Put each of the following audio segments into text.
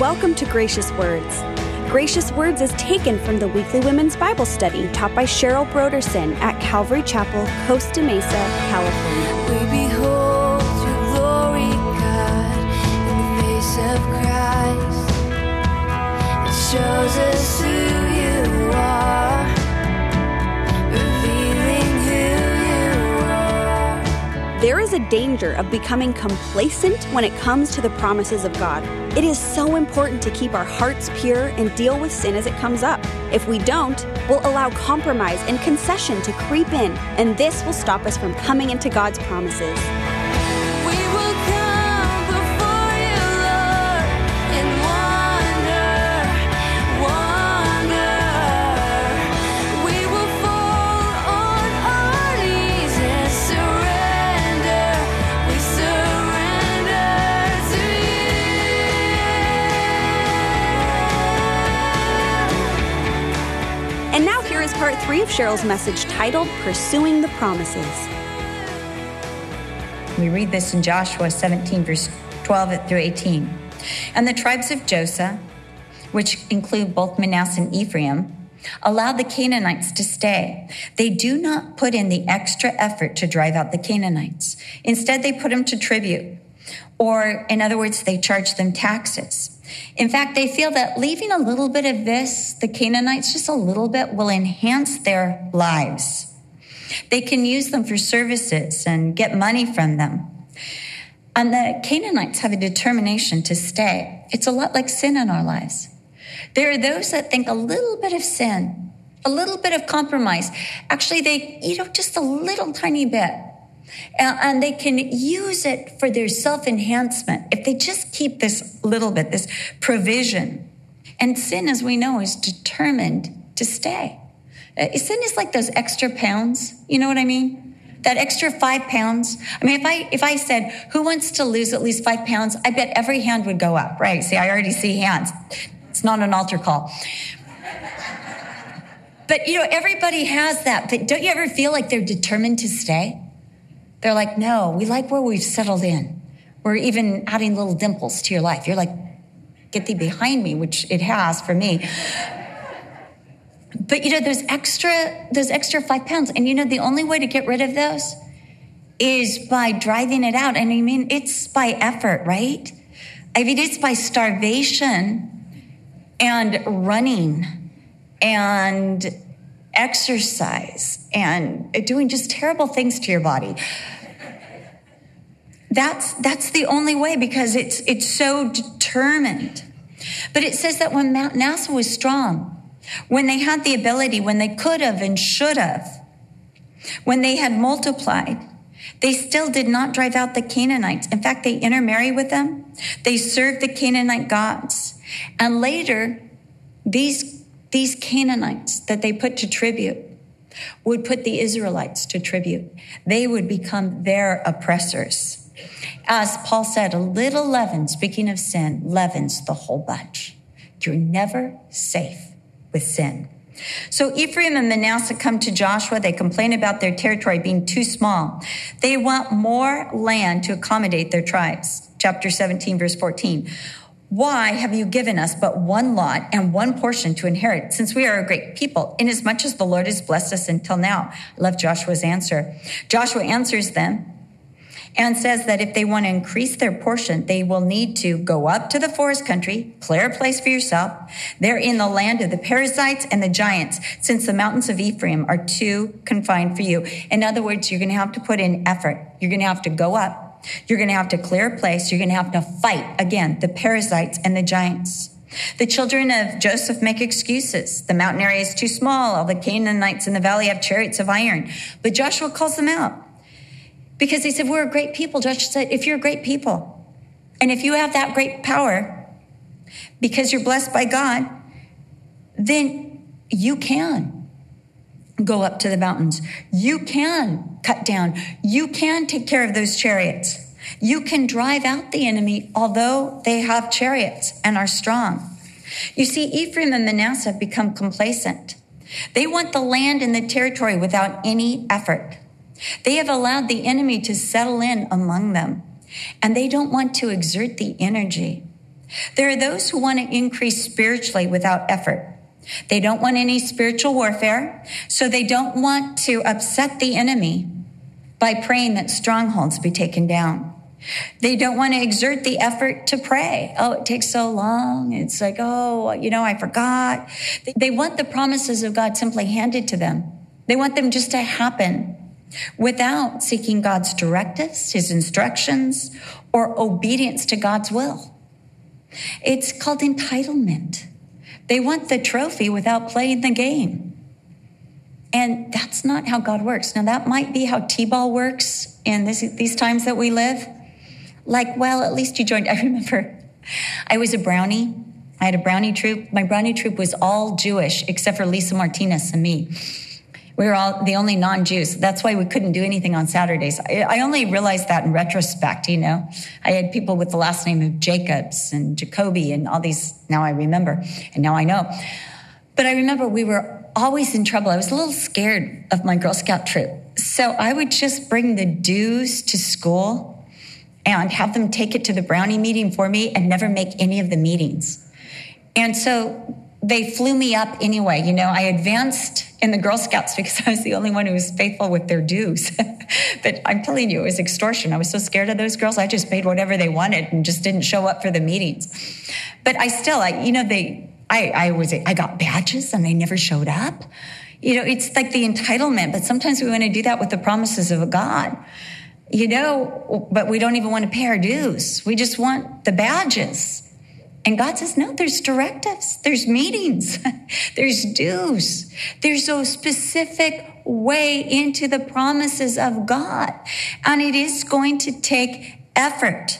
Welcome to Gracious Words. Gracious Words is taken from the weekly women's Bible study taught by Cheryl Broderson at Calvary Chapel, Costa Mesa, California. We behold your glory, God, in the face of Christ. It shows us who There is a danger of becoming complacent when it comes to the promises of God. It is so important to keep our hearts pure and deal with sin as it comes up. If we don't, we'll allow compromise and concession to creep in, and this will stop us from coming into God's promises. Three of Cheryl's message titled Pursuing the Promises. We read this in Joshua 17, verse 12 through 18. And the tribes of Joseph, which include both Manasseh and Ephraim, allowed the Canaanites to stay. They do not put in the extra effort to drive out the Canaanites. Instead, they put them to tribute, or in other words, they charge them taxes. In fact, they feel that leaving a little bit of this, the Canaanites, just a little bit, will enhance their lives. They can use them for services and get money from them. And the Canaanites have a determination to stay. It's a lot like sin in our lives. There are those that think a little bit of sin, a little bit of compromise. Actually, they, you know, just a little tiny bit. And, they can use it for their self enhancement if they just keep this little bit, this provision. And sin, as we know, is determined to stay. Uh, Sin is like those extra pounds. You know what I mean? That extra five pounds. I mean, if I if I said who wants to lose at least five pounds, I bet every hand would go up. Right? See, I already see hands. It's not an altar call. But you know, everybody has that. But don't you ever feel like they're determined to stay? They're like, no, we like where we've settled in. We're even adding little dimples to your life. You're like, get thee behind me, which it has for me. But you know, those extra, those extra five pounds, and you know, the only way to get rid of those is by driving it out. And I mean, it's by effort, right? I mean, it's by starvation and running and exercise and doing just terrible things to your body. That's, that's the only way because it's, it's so determined. But it says that when Manasseh was strong, when they had the ability, when they could have and should have, when they had multiplied, they still did not drive out the Canaanites. In fact, they intermarried with them. They served the Canaanite gods. And later, these, these Canaanites that they put to tribute would put the Israelites to tribute. They would become their oppressors. As Paul said, a little leaven, speaking of sin, leavens the whole bunch. You're never safe with sin. So Ephraim and Manasseh come to Joshua. They complain about their territory being too small. They want more land to accommodate their tribes. Chapter 17, verse 14. Why have you given us but one lot and one portion to inherit, since we are a great people, inasmuch as the Lord has blessed us until now? I love Joshua's answer. Joshua answers them and says that if they want to increase their portion, they will need to go up to the forest country, clear a place for yourself. They're in the land of the Perizzites and the giants, since the mountains of Ephraim are too confined for you. In other words, you're going to have to put in effort. You're going to have to go up. You're going to have to clear a place. You're going to have to fight again the Perizzites and the giants. The children of Joseph make excuses. The mountain area is too small. All the Canaanites in the valley have chariots of iron. But Joshua calls them out because he said, We're a great people. Joshua said, If you're a great people, and if you have that great power, because you're blessed by God, then you can go up to the mountains. You can cut down. You can take care of those chariots. You can drive out the enemy, although they have chariots and are strong. You see, Ephraim and Manasseh have become complacent. They want the land and the territory without any effort. They have allowed the enemy to settle in among them, and they don't want to exert the energy. There are those who want to increase spiritually without effort. They don't want any spiritual warfare, so they don't want to upset the enemy by praying that strongholds be taken down. They don't want to exert the effort to pray. Oh, it takes so long. It's like, oh, you know, I forgot. They want the promises of God simply handed to them. They want them just to happen without seeking God's directives, his instructions, or obedience to God's will. It's called entitlement. They want the trophy without playing the game. And that's not how God works. Now, that might be how T ball works in this, these times that we live. Like, well, at least you joined. I remember I was a brownie. I had a brownie troop. My brownie troop was all Jewish except for Lisa Martinez and me. We were all the only non Jews. That's why we couldn't do anything on Saturdays. I, I only realized that in retrospect, you know. I had people with the last name of Jacobs and Jacoby and all these. Now I remember and now I know. But I remember we were always in trouble. I was a little scared of my Girl Scout troop. So I would just bring the dues to school and have them take it to the brownie meeting for me and never make any of the meetings. And so they flew me up anyway. You know, I advanced in the Girl Scouts because I was the only one who was faithful with their dues. but I'm telling you, it was extortion. I was so scared of those girls. I just paid whatever they wanted and just didn't show up for the meetings. But I still, I, you know, they, I, I was, I got badges and they never showed up. You know, it's like the entitlement, but sometimes we want to do that with the promises of God. You know, but we don't even want to pay our dues. We just want the badges. And God says, no, there's directives, there's meetings, there's dues, there's a specific way into the promises of God. And it is going to take effort.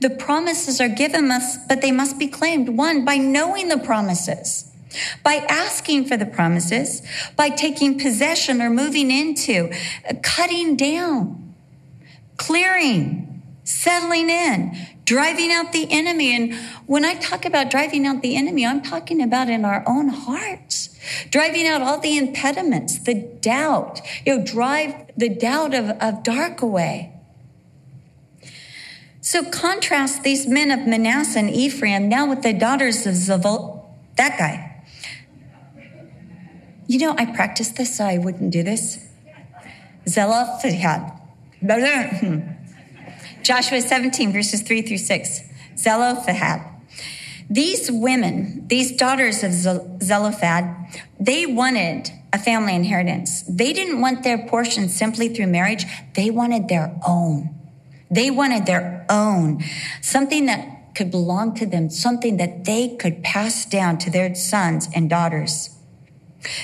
The promises are given us, but they must be claimed. One, by knowing the promises, by asking for the promises, by taking possession or moving into, uh, cutting down, clearing, settling in, driving out the enemy. And when I talk about driving out the enemy, I'm talking about in our own hearts, driving out all the impediments, the doubt, you know, drive the doubt of, of dark away. So contrast these men of Manasseh and Ephraim now with the daughters of Zavul, that guy. You know, I practiced this so I wouldn't do this. Zelophehad. Hmm. Joshua 17, verses 3 through 6. Zelophehad. These women, these daughters of Zelophehad, they wanted a family inheritance. They didn't want their portion simply through marriage. They wanted their own. They wanted their own, something that could belong to them, something that they could pass down to their sons and daughters.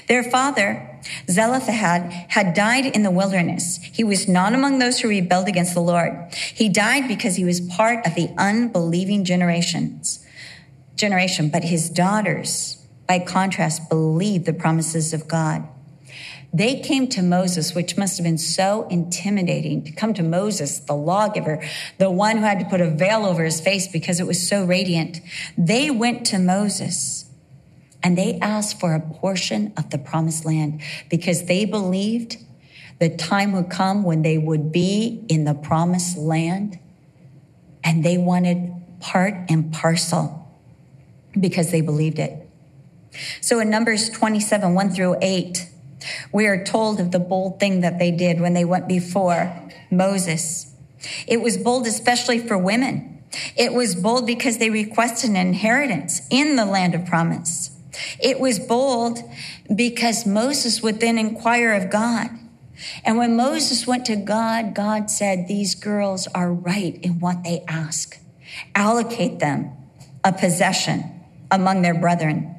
Their father, Zelophehad, had died in the wilderness. He was not among those who rebelled against the Lord. He died because he was part of the unbelieving generations, generation, but his daughters, by contrast, believed the promises of God. They came to Moses, which must have been so intimidating to come to Moses, the lawgiver, the one who had to put a veil over his face because it was so radiant. They went to Moses and they asked for a portion of the promised land because they believed the time would come when they would be in the promised land and they wanted part and parcel because they believed it. So in Numbers 27, 1 through 8, we are told of the bold thing that they did when they went before Moses. It was bold, especially for women. It was bold because they requested an inheritance in the land of promise. It was bold because Moses would then inquire of God. And when Moses went to God, God said, These girls are right in what they ask. Allocate them a possession among their brethren.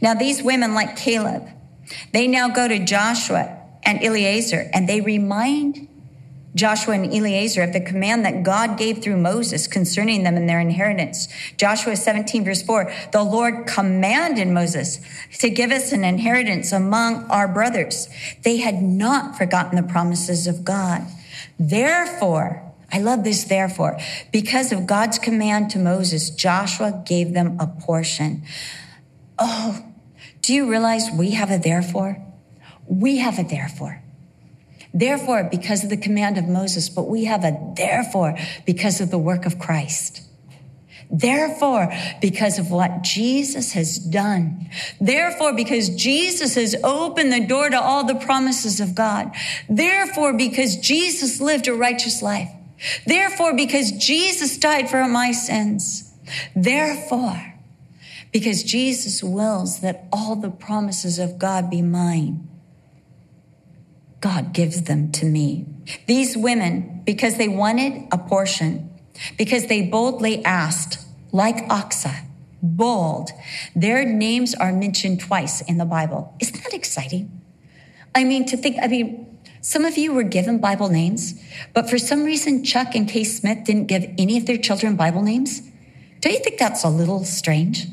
Now, these women, like Caleb, they now go to Joshua and Eleazar and they remind Joshua and Eleazar of the command that God gave through Moses concerning them and their inheritance. Joshua 17 verse 4, the Lord commanded Moses to give us an inheritance among our brothers. They had not forgotten the promises of God. Therefore, I love this therefore, because of God's command to Moses, Joshua gave them a portion. Oh, Do you realize we have a therefore? We have a therefore. Therefore, because of the command of Moses, but we have a therefore because of the work of Christ. Therefore, because of what Jesus has done. Therefore, because Jesus has opened the door to all the promises of God. Therefore, because Jesus lived a righteous life. Therefore, because Jesus died for my sins. Therefore, because Jesus wills that all the promises of God be mine. God gives them to me. These women, because they wanted a portion, because they boldly asked, like Achsah, bold, their names are mentioned twice in the Bible. Isn't that exciting? I mean, to think, I mean, some of you were given Bible names, but for some reason, Chuck and Kay Smith didn't give any of their children Bible names. Don't you think that's a little strange?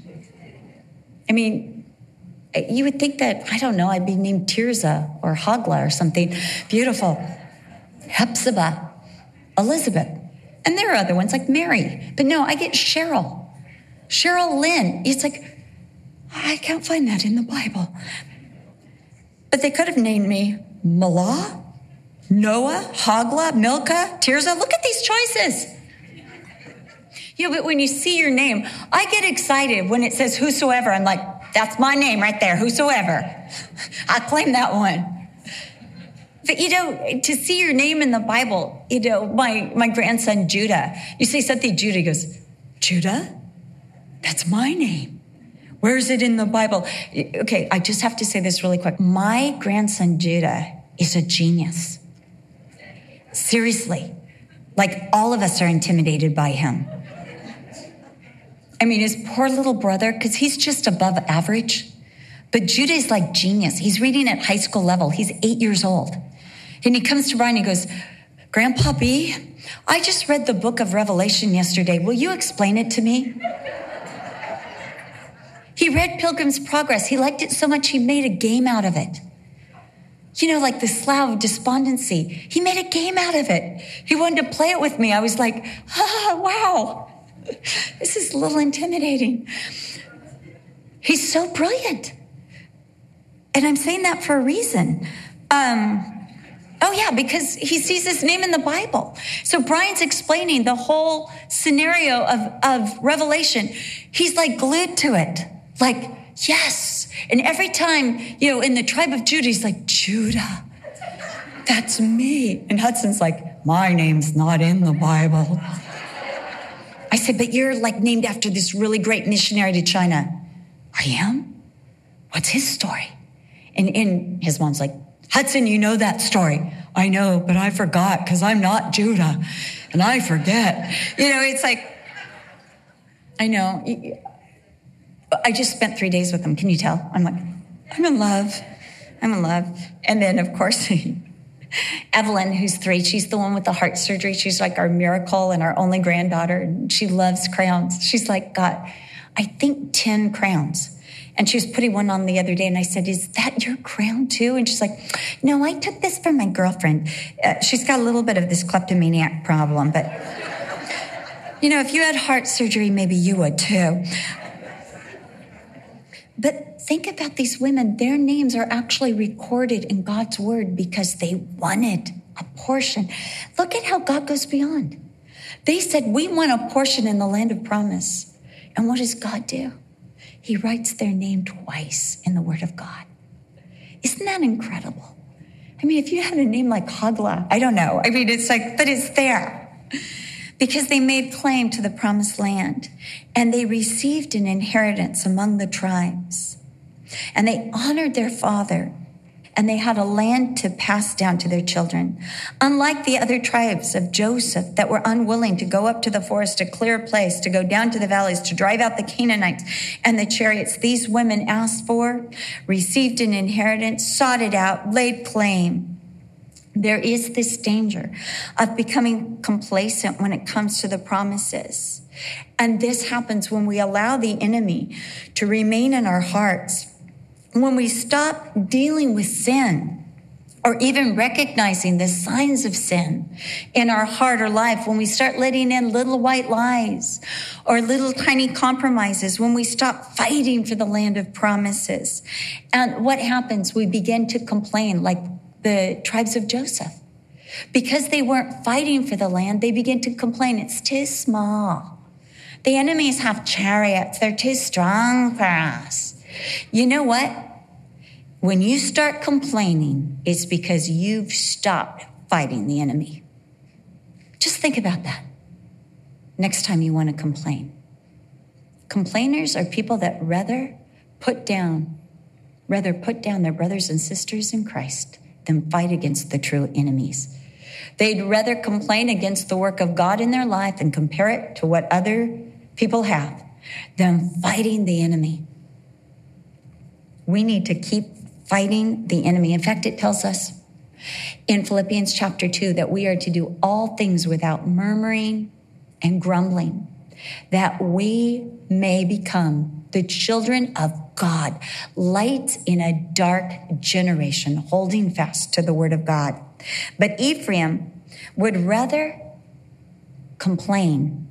I mean, you would think that, I don't know, I'd be named Tirza or Hagla or something beautiful. Hepzibah, Elizabeth. And there are other ones like Mary. But no, I get Cheryl. Cheryl Lynn. It's like, I can't find that in the Bible. But they could have named me Malah, Noah, Hagla, Milcah, Tirza. Look at these choices. Yeah, but when you see your name, I get excited when it says whosoever. I'm like, that's my name right there, whosoever. I claim that one. But you know, to see your name in the Bible, you know, my, my grandson Judah, you say something, Judah goes, Judah? That's my name. Where is it in the Bible? Okay, I just have to say this really quick. My grandson Judah is a genius. Seriously. Like all of us are intimidated by him. I mean, his poor little brother, because he's just above average. But Judah is like genius. He's reading at high school level. He's eight years old. And he comes to Brian, and he goes, Grandpa B, I just read the book of Revelation yesterday. Will you explain it to me? He read Pilgrim's Progress. He liked it so much he made a game out of it. You know, like the Slough of Despondency. He made a game out of it. He wanted to play it with me. I was like, ah, wow. This is a little intimidating. He's so brilliant. And I'm saying that for a reason. Um, Oh, yeah, because he sees his name in the Bible. So Brian's explaining the whole scenario of, of Revelation. He's like glued to it. Like, yes. And every time, you know, in the tribe of Judah, he's like, Judah, that's me. And Hudson's like, my name's not in the Bible. I said, but you're like named after this really great missionary to China. I am? What's his story? And, and his mom's like, Hudson, you know that story. I know, but I forgot because I'm not Judah and I forget. You know, it's like, I know. I just spent three days with him. Can you tell? I'm like, I'm in love. I'm in love. And then, of course, Evelyn, who's three, she's the one with the heart surgery. She's like our miracle and our only granddaughter. And she loves crowns. She's like, got, I think 10 crowns. And she was putting one on the other day, and I said, Is that your crown too? And she's like, No, I took this from my girlfriend. Uh, she's got a little bit of this kleptomaniac problem, but you know, if you had heart surgery, maybe you would too. But think about these women. Their names are actually recorded in God's word because they wanted a portion. Look at how God goes beyond. They said, We want a portion in the land of promise. And what does God do? He writes their name twice in the Word of God. Isn't that incredible? I mean, if you had a name like Hagla, I don't know. I mean, it's like, but it's there. Because they made claim to the promised land and they received an inheritance among the tribes. And they honored their father and they had a land to pass down to their children. Unlike the other tribes of Joseph that were unwilling to go up to the forest to clear a place, to go down to the valleys, to drive out the Canaanites and the chariots, these women asked for, received an inheritance, sought it out, laid claim. There is this danger of becoming complacent when it comes to the promises. And this happens when we allow the enemy to remain in our hearts when we stop dealing with sin or even recognizing the signs of sin in our heart or life, when we start letting in little white lies or little tiny compromises, when we stop fighting for the land of promises. And what happens? We begin to complain like the tribes of Joseph. Because they weren't fighting for the land, they begin to complain, it's too small. The enemies have chariots, they're too strong for us. You know what? When you start complaining, it's because you've stopped fighting the enemy. Just think about that next time you want to complain. Complainers are people that rather put down, rather put down their brothers and sisters in Christ than fight against the true enemies. They'd rather complain against the work of God in their life and compare it to what other people have than fighting the enemy. We need to keep fighting the enemy. In fact, it tells us in Philippians chapter 2 that we are to do all things without murmuring and grumbling, that we may become the children of God, light in a dark generation, holding fast to the word of God. But Ephraim would rather complain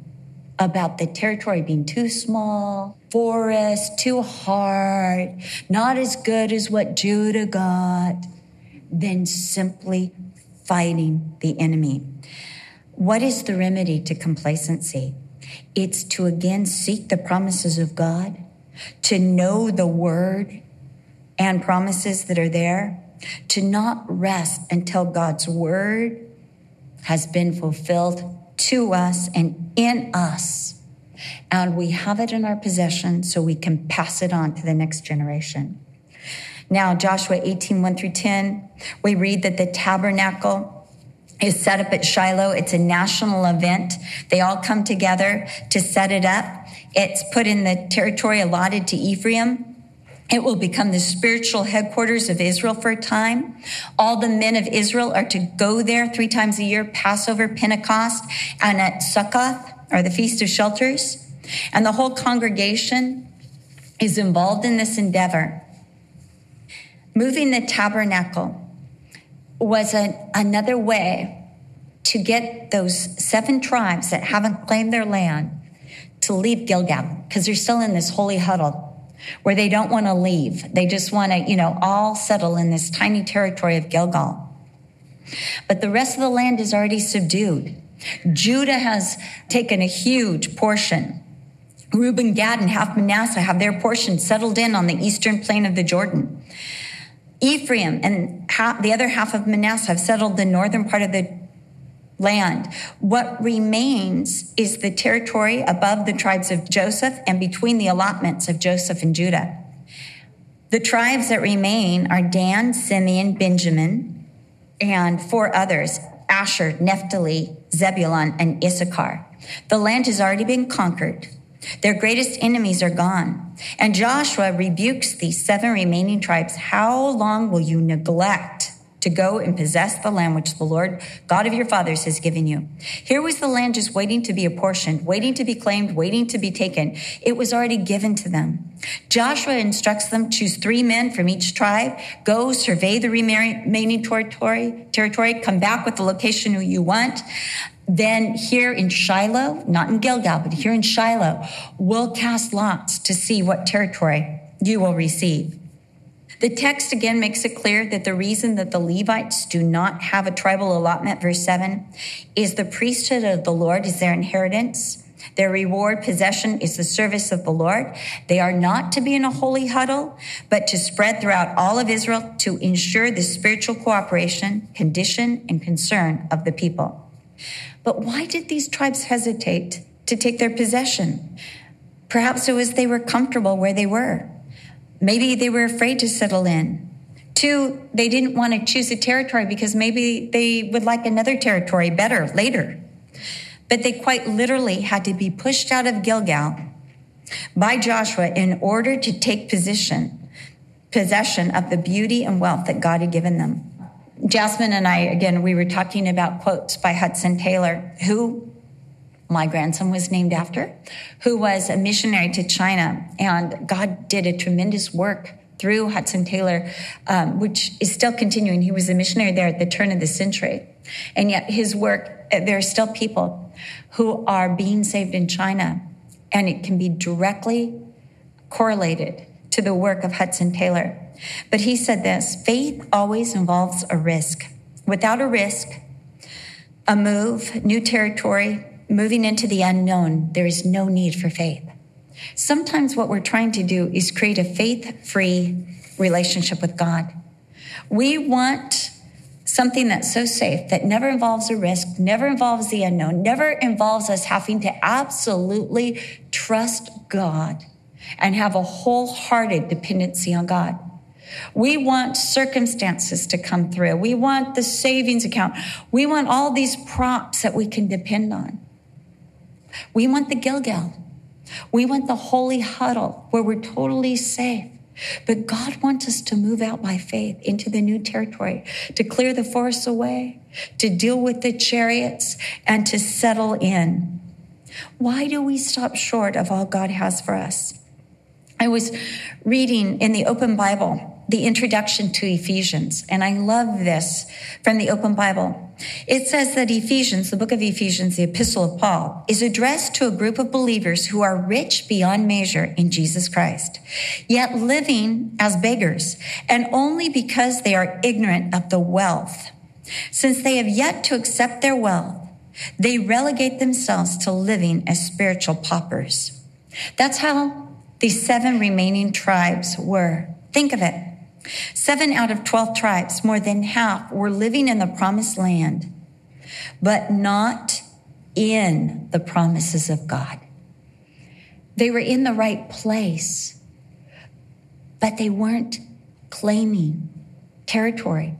about the territory being too small, forest, too hard, not as good as what Judah got, than simply fighting the enemy. What is the remedy to complacency? It's to again seek the promises of God, to know the word and promises that are there, to not rest until God's word has been fulfilled to us and in us. And we have it in our possession so we can pass it on to the next generation. Now, Joshua 18, 1 through 10, we read that the tabernacle is set up at Shiloh. It's a national event. They all come together to set it up. It's put in the territory allotted to Ephraim. It will become the spiritual headquarters of Israel for a time. All the men of Israel are to go there three times a year, Passover, Pentecost, and at Sukkoth, or the Feast of Shelters. And the whole congregation is involved in this endeavor. Moving the tabernacle was a, another way to get those seven tribes that haven't claimed their land to leave Gilgal because they're still in this holy huddle where they don't want to leave. They just want to, you know, all settle in this tiny territory of Gilgal. But the rest of the land is already subdued. Judah has taken a huge portion. Reuben, Gad, and half Manasseh have their portion settled in on the eastern plain of the Jordan. Ephraim and the other half of Manasseh have settled the northern part of the land. What remains is the territory above the tribes of Joseph and between the allotments of Joseph and Judah. The tribes that remain are Dan, Simeon, Benjamin, and four others Asher, Naphtali, Zebulun, and Issachar. The land has already been conquered. Their greatest enemies are gone. And Joshua rebukes these seven remaining tribes. How long will you neglect to go and possess the land which the Lord God of your fathers has given you. Here was the land just waiting to be apportioned, waiting to be claimed, waiting to be taken. It was already given to them. Joshua instructs them choose three men from each tribe, go survey the remaining territory, territory, come back with the location you want. Then here in Shiloh, not in Gilgal, but here in Shiloh, we'll cast lots to see what territory you will receive. The text again makes it clear that the reason that the Levites do not have a tribal allotment, verse 7, is the priesthood of the Lord is their inheritance. Their reward possession is the service of the Lord. They are not to be in a holy huddle, but to spread throughout all of Israel to ensure the spiritual cooperation, condition, and concern of the people. But why did these tribes hesitate to take their possession? Perhaps it was they were comfortable where they were. Maybe they were afraid to settle in. Two, they didn't want to choose a territory because maybe they would like another territory better later. But they quite literally had to be pushed out of Gilgal by Joshua in order to take position, possession of the beauty and wealth that God had given them. Jasmine and I, again, we were talking about quotes by Hudson Taylor, who my grandson was named after, who was a missionary to China. And God did a tremendous work through Hudson Taylor, um, which is still continuing. He was a missionary there at the turn of the century. And yet his work, uh, there are still people who are being saved in China. And it can be directly correlated to the work of Hudson Taylor. But he said this faith always involves a risk. Without a risk, a move, new territory, moving into the unknown, there is no need for faith. Sometimes what we're trying to do is create a faith free relationship with God. We want something that's so safe that never involves a risk, never involves the unknown, never involves us having to absolutely trust God and have a wholehearted dependency on God. We want circumstances to come through. We want the savings account. We want all these props that we can depend on. We want the Gilgal. We want the holy huddle where we're totally safe. But God wants us to move out by faith into the new territory, to clear the forests away, to deal with the chariots, and to settle in. Why do we stop short of all God has for us? I was reading in the Open Bible the introduction to Ephesians. And I love this from the Open Bible. It says that Ephesians, the book of Ephesians, the epistle of Paul, is addressed to a group of believers who are rich beyond measure in Jesus Christ, yet living as beggars, and only because they are ignorant of the wealth. Since they have yet to accept their wealth, they relegate themselves to living as spiritual paupers. That's how the seven remaining tribes were. Think of it. Seven out of 12 tribes, more than half, were living in the promised land, but not in the promises of God. They were in the right place, but they weren't claiming territory.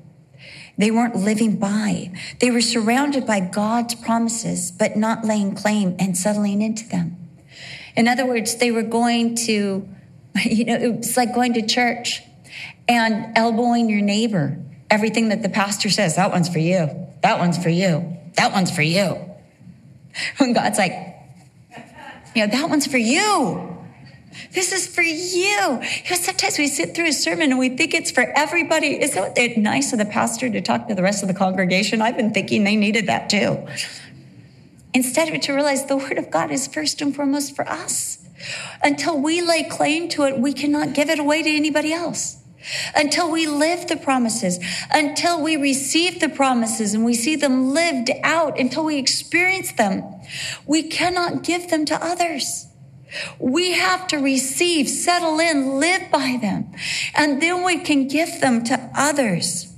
They weren't living by. They were surrounded by God's promises, but not laying claim and settling into them. In other words, they were going to, you know, it's like going to church and elbowing your neighbor. Everything that the pastor says, that one's for you. That one's for you. That one's for you. When God's like, you know, that one's for you. This is for you. you know, sometimes we sit through a sermon and we think it's for everybody. Isn't it nice of the pastor to talk to the rest of the congregation? I've been thinking they needed that too. Instead of to realize the word of God is first and foremost for us. Until we lay claim to it, we cannot give it away to anybody else until we live the promises, until we receive the promises and we see them lived out, until we experience them. We cannot give them to others. We have to receive, settle in, live by them, and then we can give them to others.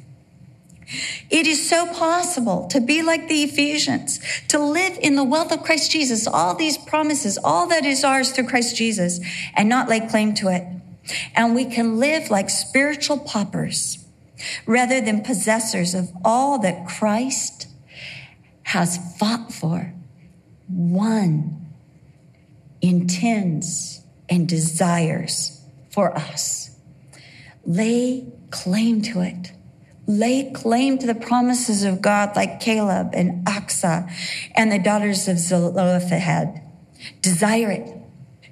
It is so possible to be like the Ephesians, to live in the wealth of Christ Jesus, all these promises, all that is ours through Christ Jesus, and not lay claim to it. And we can live like spiritual paupers rather than possessors of all that Christ has fought for, won, intends, and desires for us. Lay claim to it. Lay claim to the promises of God like Caleb and Achsah and the daughters of Zelophehad. Desire it.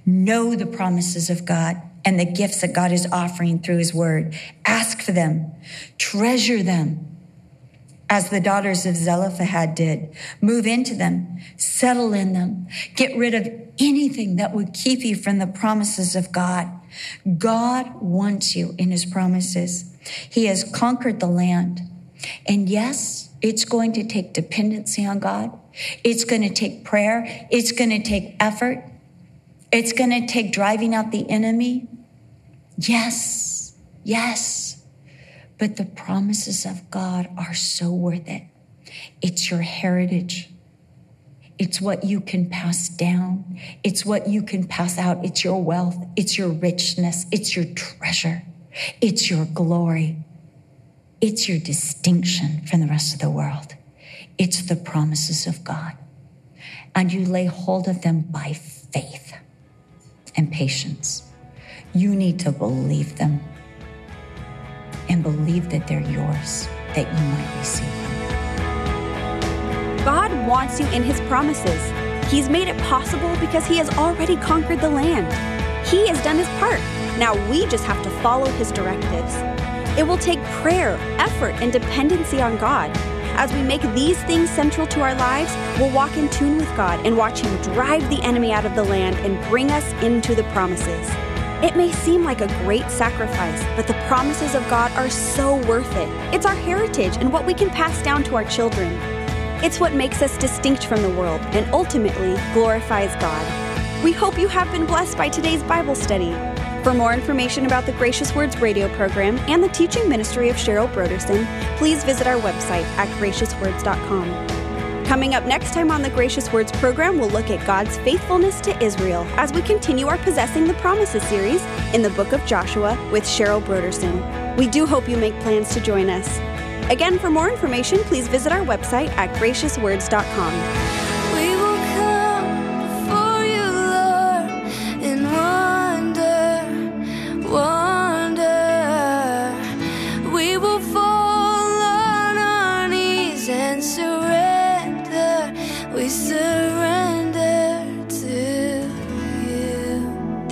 Know the promises of God and the gifts that God is offering through his word. Ask for them, treasure them as the daughters of Zelophehad did. Move into them, settle in them, get rid of anything that would keep you from the promises of God. God wants you in his promises. He has conquered the land. And yes, it's going to take dependency on God. It's going to take prayer. It's going to take effort. It's going to take driving out the enemy. Yes, yes. But the promises of God are so worth it. It's your heritage. It's what you can pass down. It's what you can pass out. It's your wealth. It's your richness. It's your treasure. It's your glory. It's your distinction from the rest of the world. It's the promises of God. And you lay hold of them by faith and patience. You need to believe them and believe that they're yours, that you might receive them. God wants you in His promises. He's made it possible because He has already conquered the land. He has done His part. Now we just have to follow his directives. It will take prayer, effort, and dependency on God. As we make these things central to our lives, we'll walk in tune with God and watch Him drive the enemy out of the land and bring us into the promises. It may seem like a great sacrifice, but the promises of God are so worth it. It's our heritage and what we can pass down to our children. It's what makes us distinct from the world and ultimately glorifies God. We hope you have been blessed by today's Bible study. For more information about the Gracious Words radio program and the teaching ministry of Cheryl Broderson, please visit our website at graciouswords.com. Coming up next time on the Gracious Words program, we'll look at God's faithfulness to Israel as we continue our Possessing the Promises series in the book of Joshua with Cheryl Broderson. We do hope you make plans to join us. Again, for more information, please visit our website at graciouswords.com.